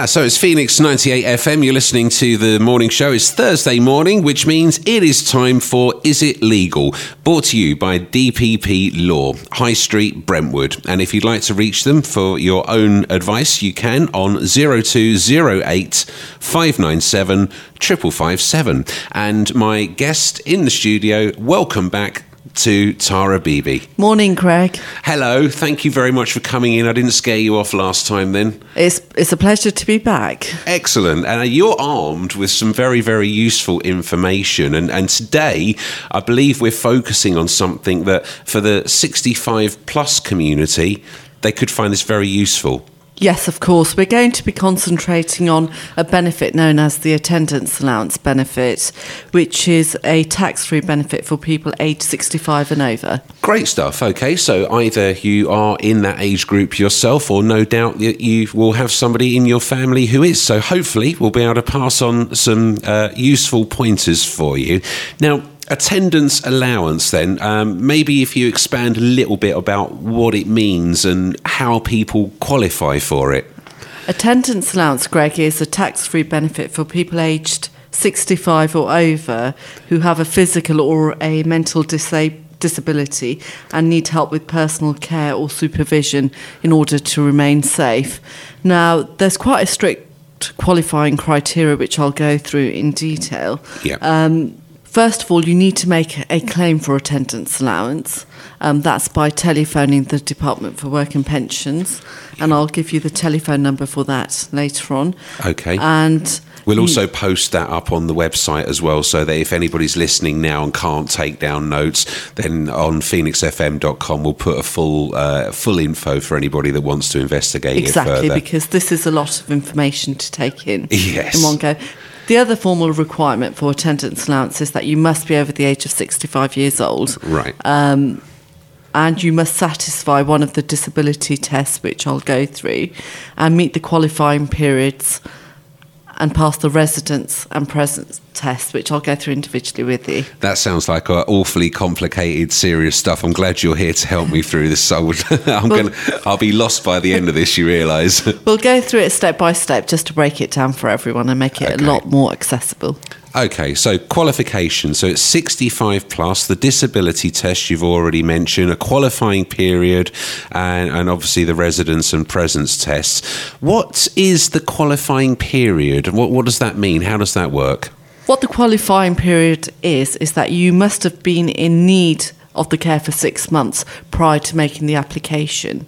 Ah, so it's Phoenix 98 FM. You're listening to the morning show. It's Thursday morning, which means it is time for Is It Legal? Brought to you by DPP Law, High Street, Brentwood. And if you'd like to reach them for your own advice, you can on 0208 597 557. And my guest in the studio, welcome back to Tara Beebe. Morning, Craig. Hello, thank you very much for coming in. I didn't scare you off last time then. It's, it's a pleasure to be back. Excellent. And uh, you're armed with some very, very useful information. And, and today, I believe we're focusing on something that for the 65 plus community, they could find this very useful. Yes, of course. We're going to be concentrating on a benefit known as the attendance allowance benefit, which is a tax free benefit for people aged 65 and over. Great stuff. Okay, so either you are in that age group yourself, or no doubt you will have somebody in your family who is. So hopefully, we'll be able to pass on some uh, useful pointers for you. Now, attendance allowance then um, maybe if you expand a little bit about what it means and how people qualify for it attendance allowance greg is a tax-free benefit for people aged 65 or over who have a physical or a mental disability disability and need help with personal care or supervision in order to remain safe. Now, there's quite a strict qualifying criteria which I'll go through in detail. Yeah. Um, First of all, you need to make a claim for attendance allowance. Um, that's by telephoning the Department for Work and Pensions, and I'll give you the telephone number for that later on. Okay. And We'll also post that up on the website as well, so that if anybody's listening now and can't take down notes, then on phoenixfm.com we'll put a full uh, full info for anybody that wants to investigate exactly, because this is a lot of information to take in yes. in one go. The other formal requirement for attendance allowance is that you must be over the age of 65 years old. Right. Um, and you must satisfy one of the disability tests, which I'll go through, and meet the qualifying periods and pass the residence and presence test, which I'll go through individually with you. That sounds like awfully complicated, serious stuff. I'm glad you're here to help me through this. I would, I'm well, gonna, I'll be lost by the end of this. You realise? we'll go through it step by step, just to break it down for everyone and make it okay. a lot more accessible. Okay, so qualification. So it's 65 plus, the disability test you've already mentioned, a qualifying period, and, and, obviously the residence and presence tests. What is the qualifying period? What, what does that mean? How does that work? What the qualifying period is, is that you must have been in need of the care for six months prior to making the application.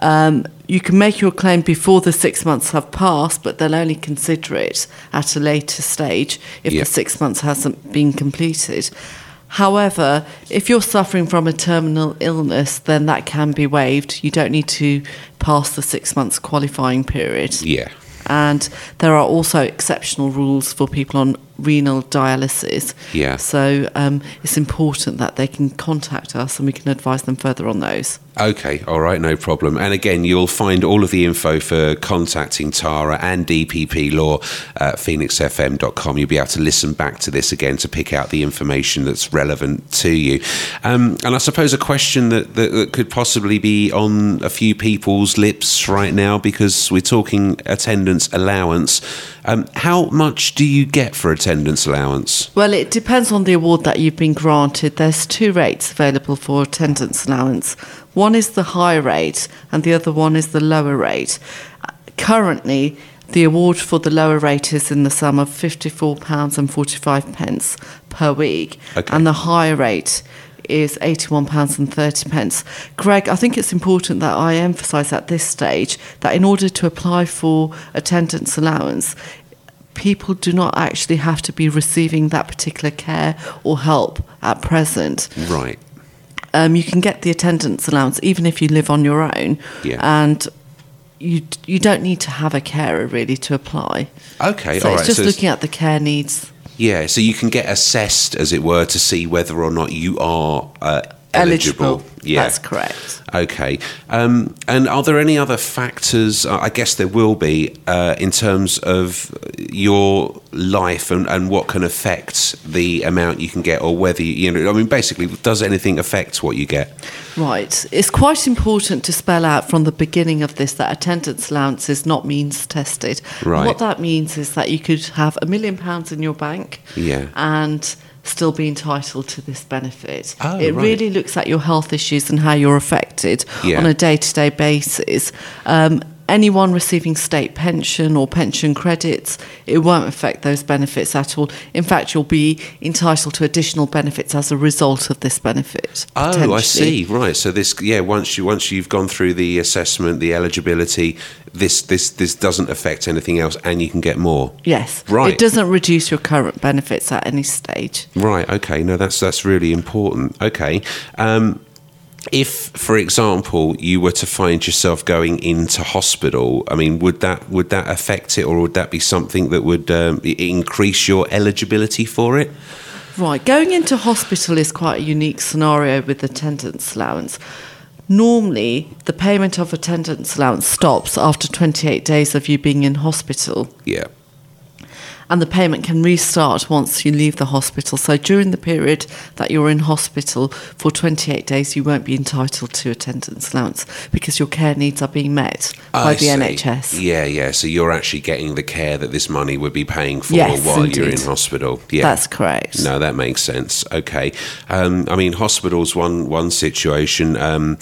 Um, you can make your claim before the six months have passed, but they'll only consider it at a later stage if the six months hasn't been completed. However, if you're suffering from a terminal illness, then that can be waived. You don't need to pass the six months qualifying period. Yeah. And there are also exceptional rules for people on renal dialysis. Yeah. So um, it's important that they can contact us and we can advise them further on those. Okay, all right, no problem. And again, you'll find all of the info for contacting Tara and DPP Law at phoenixfm.com. You'll be able to listen back to this again to pick out the information that's relevant to you. Um, and I suppose a question that, that, that, could possibly be on a few people's lips right now, because we're talking attendance allowance. Um, how much do you get for attendance allowance? Well, it depends on the award that you've been granted. There's two rates available for attendance allowance. One is the high rate, and the other one is the lower rate. Currently, the award for the lower rate is in the sum of £54 and 45 pence per week, okay. and the higher rate is £81 and 30 pence. Greg, I think it's important that I emphasise at this stage that in order to apply for attendance allowance, people do not actually have to be receiving that particular care or help at present. Right. Um, you can get the attendance allowance even if you live on your own. Yeah. And you you don't need to have a carer really to apply. Okay, so all it's right. just so looking at the care needs. Yeah, so you can get assessed, as it were, to see whether or not you are uh, eligible. Yeah. That's correct. Okay. Um, and are there any other factors? I guess there will be uh, in terms of your life and, and what can affect the amount you can get, or whether you, you know. I mean, basically, does anything affect what you get? Right. It's quite important to spell out from the beginning of this that attendance allowance is not means tested. Right. What that means is that you could have a million pounds in your bank Yeah. and still be entitled to this benefit. Oh, it right. really looks at your health issues and how you're affected Yeah. on a day to day basis. Um, anyone receiving state pension or pension credits, it won't affect those benefits at all. In fact, you'll be entitled to additional benefits as a result of this benefit. Oh, I see. Right. So this, yeah, once you once you've gone through the assessment, the eligibility, this this this doesn't affect anything else, and you can get more. Yes. Right. It doesn't reduce your current benefits at any stage. Right. Okay. No, that's that's really important. Okay. Um, if, for example, you were to find yourself going into hospital, I mean, would that would that affect it, or would that be something that would um, increase your eligibility for it? Right. Going into hospital is quite a unique scenario with attendance allowance. Normally, the payment of attendance allowance stops after 28 days of you being in hospital. Yeah. And the payment can restart once you leave the hospital. So during the period that you're in hospital for 28 days, you won't be entitled to attendance allowance because your care needs are being met by I the see. NHS. Yeah, yeah. So you're actually getting the care that this money would be paying for Yes, while you're in indeed. hospital. Yeah. That's correct. No, that makes sense. Okay. Um, I mean, hospitals one one situation. Um,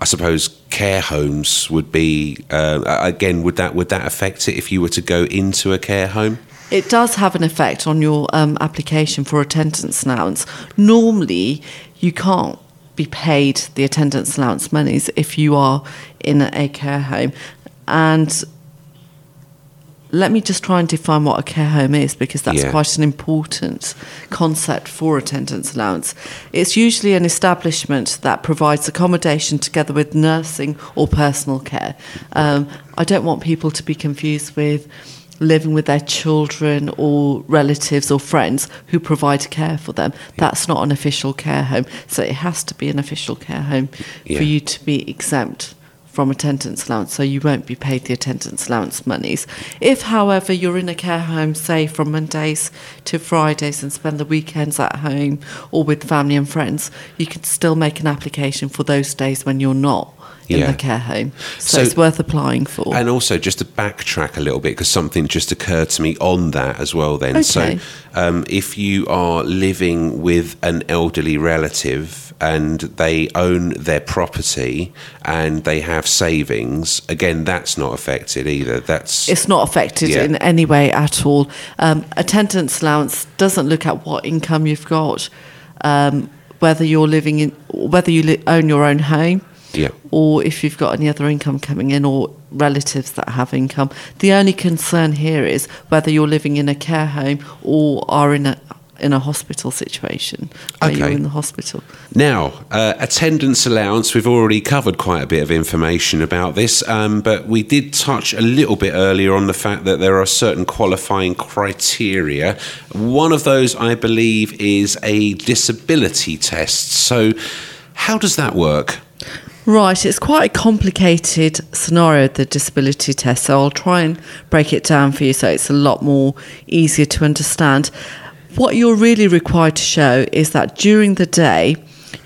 I suppose care homes would be uh, again. Would that would that affect it if you were to go into a care home? It does have an effect on your um, application for attendance allowance. Normally, you can't be paid the attendance allowance monies if you are in a care home. And let me just try and define what a care home is because that's Yeah. quite an important concept for attendance allowance. It's usually an establishment that provides accommodation together with nursing or personal care. Um, I don't want people to be confused with living with their children or relatives or friends who provide care for them. That's not an official care home. So it has to be an official care home Yeah. for you to be exempt from attendance allowance, so you won't be paid the attendance allowance monies. If, however, you're in a care home, say from Mondays to Fridays and spend the weekends at home or with family and friends, you can still make an application for those days when you're not in Yeah. the care home. So, So- it's worth applying for. And also, just to backtrack a little bit, because something just occurred to me on that as well. Then, so um, if you are living with an elderly relative and they own their property and they have savings, again, that's not affected either. That's it's not affected Yeah. in any way at all. Um, attendance allowance doesn't look at what income you've got, um, whether you're living in, whether you li- own your own home, Yeah. or if you've got any other income coming in, or relatives that have income. The only concern here is whether you're living in a care home or are in a in a hospital situation where you're in the hospital. Now, uh, attendance allowance, we've already covered quite a bit of information about this, um, but we did touch a little bit earlier on the fact that there are certain qualifying criteria. One of those, I believe, is a disability test. So, how does that work? Right, it's quite a complicated scenario, the disability test. So I'll try and break it down for you so it's a lot more easier to understand. What you're really required to show is that during the day,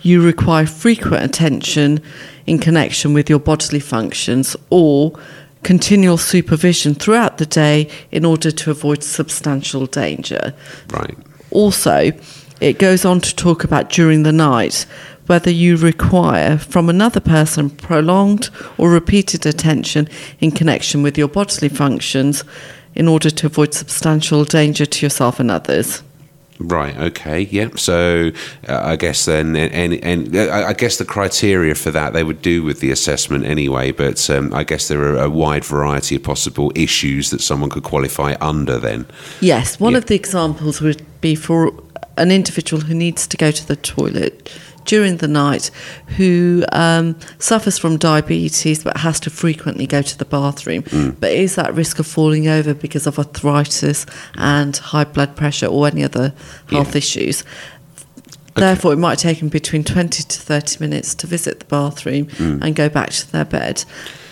you require frequent attention in connection with your bodily functions or continual supervision throughout the day in order to avoid substantial danger. Right. Also, it goes on to talk about during the night whether you require from another person prolonged or repeated attention in connection with your bodily functions in order to avoid substantial danger to yourself and others. Right. Okay. Yeah. So uh, I guess then, and, and uh, I guess the criteria for that they would do with the assessment anyway. But um, I guess there are a wide variety of possible issues that someone could qualify under. Then. Yes, one Yeah. of the examples would be for an individual who needs to go to the toilet during the night, who um, suffers from diabetes but has to frequently go to the bathroom, but is at risk of falling over because of arthritis and high blood pressure or any other health Yeah. issues. Therefore, it might take them between 20 to 30 minutes to visit the bathroom Hmm. and go back to their bed.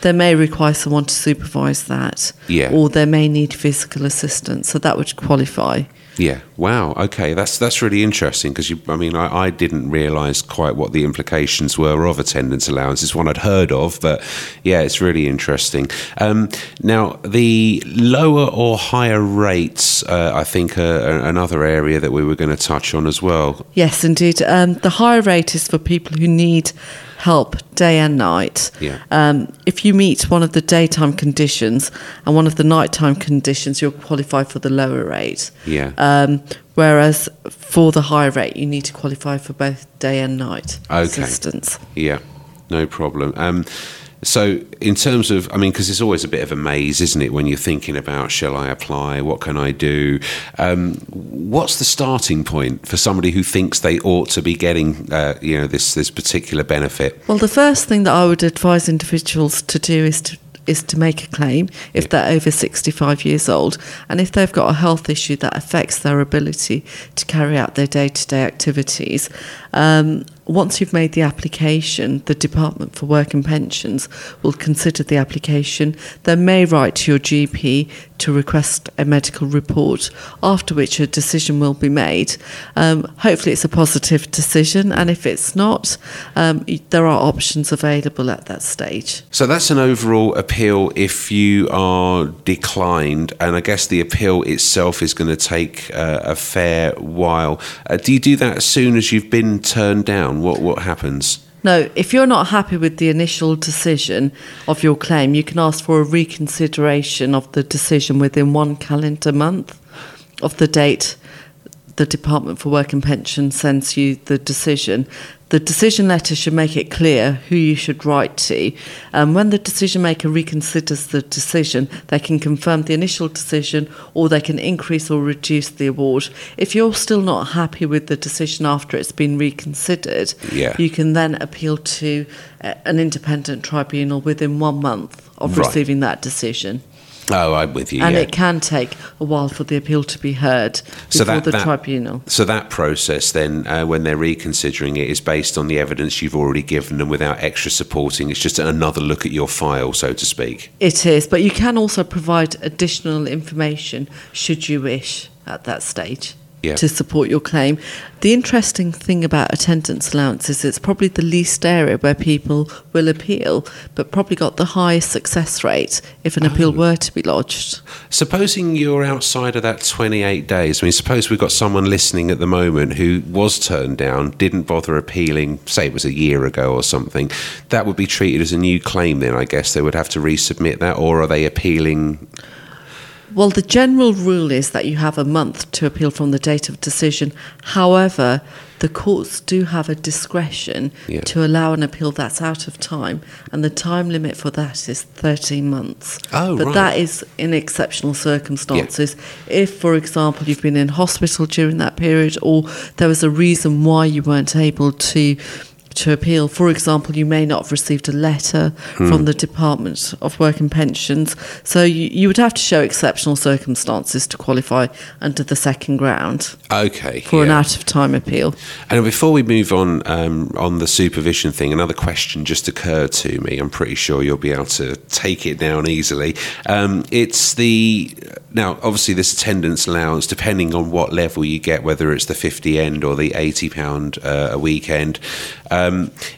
They may require someone to supervise that, Yeah. or they may need physical assistance, so that would qualify. Yeah. Wow. Okay. That's that's really interesting because I mean I, I didn't realise quite what the implications were of attendance allowance. It's one I'd heard of, but yeah, it's really interesting. Um, now the lower or higher rates, uh, I think, are, another area that we were going to touch on as well. Yes, indeed. Um, the higher rate is for people who need help day and night. Yeah. Um, if you meet one of the daytime conditions and one of the nighttime conditions, you'll qualify for the lower rate. Yeah. Um, whereas for the higher rate, you need to qualify for both day and night Okay. assistance. Yeah, no problem. Um, so, in terms of, I mean, because it's always a bit of a maze, isn't it, when you're thinking about shall I apply, what can I do? Um, what's the starting point for somebody who thinks they ought to be getting, uh, you know, this this particular benefit? Well, the first thing that I would advise individuals to do is to is to make a claim if they're over 65 years old and if they've got a health issue that affects their ability to carry out their day-to-day activities. Um, once you've made the application, the Department for Work and Pensions will consider the application. They may write to your GP to request a medical report, after which a decision will be made. Um, hopefully, it's a positive decision, and if it's not, um, there are options available at that stage. So that's an overall appeal if you are declined, and I guess the appeal itself is going to take uh, a fair while. Uh, do you do that as soon as you've been turned down? What what happens? No, if you're not happy with the initial decision of your claim, you can ask for a reconsideration of the decision within one calendar month of the date the Department for Work and Pension sends you the decision. The decision letter should make it clear who you should write to. And when the decision maker reconsiders the decision, they can confirm the initial decision or they can increase or reduce the award. If you're still not happy with the decision after it's been reconsidered, Yeah. you can then appeal to uh, an independent tribunal within one month of Right. receiving that decision. Oh, I'm with you. And yeah. it can take a while for the appeal to be heard before So that- the that- tribunal. So that process then, uh, when they're reconsidering it, is based on the evidence you've already given them without extra supporting. It's just another look at your file, so to speak. It is, but you can also provide additional information should you wish at that stage Yeah. to support your claim. The interesting thing about attendance allowance is it's probably the least area where people will appeal, but probably got the highest success rate if an Oh. appeal were to be lodged. Supposing you're outside of that 28 days, I mean, suppose we've got someone listening at the moment who was turned down, didn't bother appealing, say it was a year ago or something, that would be treated as a new claim then, I guess. They would have to resubmit that, or are they appealing? Well, the general rule is that you have a month to appeal from the date of decision. However, the courts do have a discretion Yeah. to allow an appeal that's out of time, and the time limit for that is 13 months. Oh, but right. that is in exceptional circumstances. If, for example, you've been in hospital during that period, or there was a reason why you weren't able to. To appeal, for example, you may not have received a letter Hmm. from the Department of Work and Pensions, so you, you would have to show exceptional circumstances to qualify under the second ground Okay. for an out of time appeal. And before we move on um, on the supervision thing, another question just occurred to me. I'm pretty sure you'll be able to take it down easily. Um, it's the now obviously this attendance allowance, depending on what level you get, whether it's the 50 end or the 80 pound uh, a weekend. Um,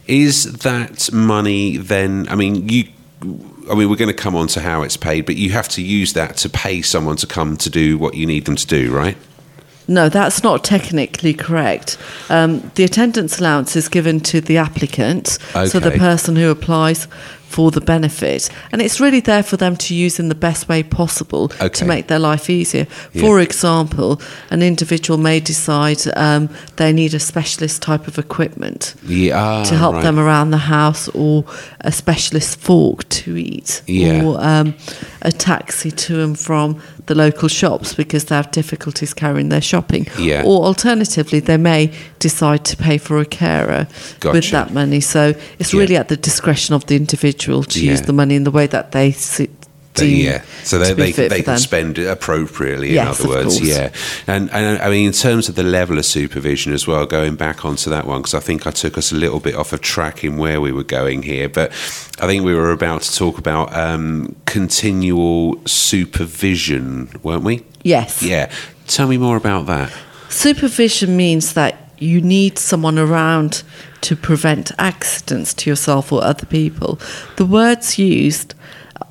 is that money then? I mean, you. I mean, we're going to come on to how it's paid, but you have to use that to pay someone to come to do what you need them to do, right? No, that's not technically correct. Um, the attendance allowance is given to the applicant, so the person who applies for the benefit, and it's really there for them to use in the best way possible Okay. to make their life easier. Yeah. For example, an individual may decide um, they need a specialist type of equipment Yeah, to help right. them around the house, or a specialist fork to eat, Yeah. or um, a taxi to and from the local shops because they have difficulties carrying their shopping. Or alternatively, they may decide to pay for a carer with that money. So it's Yeah. really at the discretion of the individual to use the money in the way that they see, They- yeah, so they they, they can spend appropriately. Yes, in other words, course. yeah, and and I mean in terms of the level of supervision as well. Going back onto that one because I think I took us a little bit off of track in where we were going here, but I think we were about to talk about um, continual supervision, weren't we? Yes. Yeah, tell me more about that. Supervision means that you need someone around to prevent accidents to yourself or other people. The words used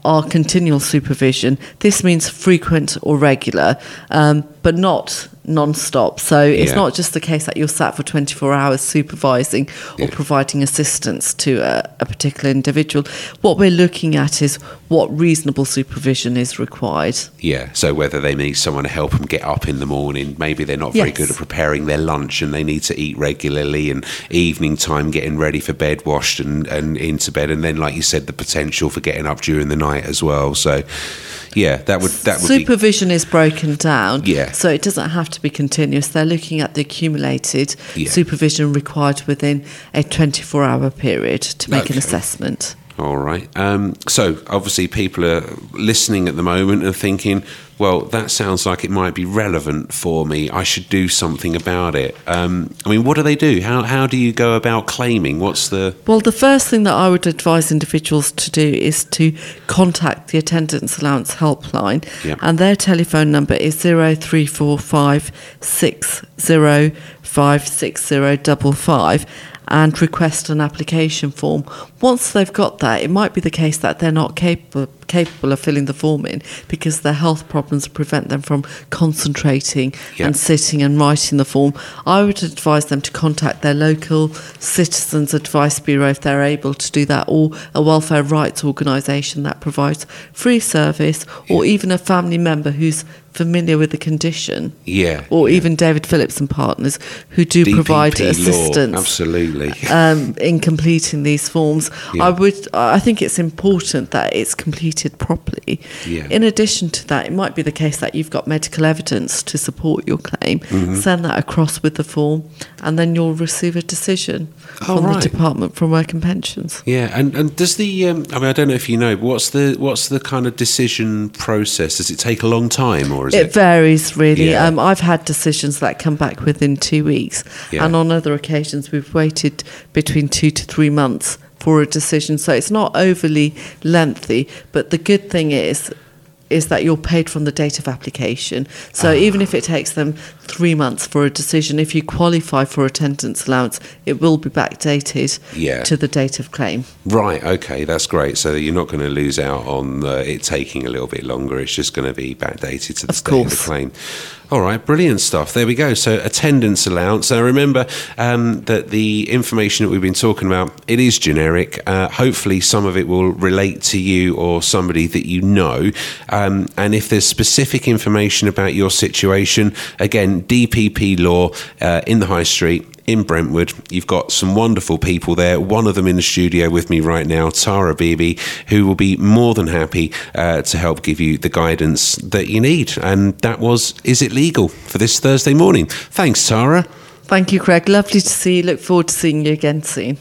are continual supervision. This means frequent or regular, um, but not non-stop. So it's Yeah. not just the case that you're sat for 24 hours supervising or Yeah. providing assistance to a, a particular individual. What we're looking at is what reasonable supervision is required. Yeah, so whether they need someone to help them get up in the morning, maybe they're not very Yes. good at preparing their lunch and they need to eat regularly, and evening time getting ready for bed, washed and, and into bed, and then, like you said, the potential for getting up during the night as well. So, yeah, that would that would be Supervision is broken down. Yeah. So it doesn't have to be continuous. They're looking at the accumulated Yeah. supervision required within a 24 hour period to make an assessment. All right. Um, so obviously, people are listening at the moment and thinking, "Well, that sounds like it might be relevant for me. I should do something about it." Um, I mean, what do they do? How how do you go about claiming? What's the Well, the first thing that I would advise individuals to do is to contact the attendance allowance helpline, Yeah. and their telephone number is zero three four five six zero five six zero double five. And request an application form. Once they've got that, it might be the case that they're not capable capable of filling the form in because their health problems prevent them from concentrating Yeah. and sitting and writing the form. I would advise them to contact their local Citizens Advice Bureau if they're able to do that, or a welfare rights organisation that provides free service, or even a family member who's familiar with the condition. yeah? Or yeah. even David Phillips and partners who do provide DPP law, assistance Absolutely. um, in completing these forms. Yeah. I would. I think it's important that it's completed properly. Yeah. In addition to that, it might be the case that you've got medical evidence to support your claim. Mm-hmm. Send that across with the form, and then you'll receive a decision Oh, from right. the Department for Work and Pensions. Yeah, and, and does the um, I mean I don't know if you know, but what's the what's the kind of decision process? Does it take a long time or is It it? varies really. Yeah. Um, I've had decisions that come back within two weeks, Yeah. and on other occasions we've waited between two to three months for a decision. So it's not overly lengthy. But the good thing is. Is that you're paid from the date of application. So even if it takes them three months for a decision, if you qualify for attendance allowance, it will be backdated Yeah. to the date of claim. Right. Okay, that's great. So you're not going to lose out on uh, it taking a little bit longer. It's just going to be backdated to the Of state of the claim. All right, brilliant stuff. There we go. So attendance allowance. Now remember um, that the information that we've been talking about it is generic. Uh, hopefully, some of it will relate to you or somebody that you know. Um, and if there's specific information about your situation, again, DPP law uh, in the high street in Brentwood. You've got some wonderful people there. One of them in the studio with me right now, Tara Beebe, who will be more than happy uh, to help give you the guidance that you need. And that was Is It Legal for this Thursday morning. Thanks, Tara. Thank you, Craig. Lovely to see you. Look forward to seeing you again soon.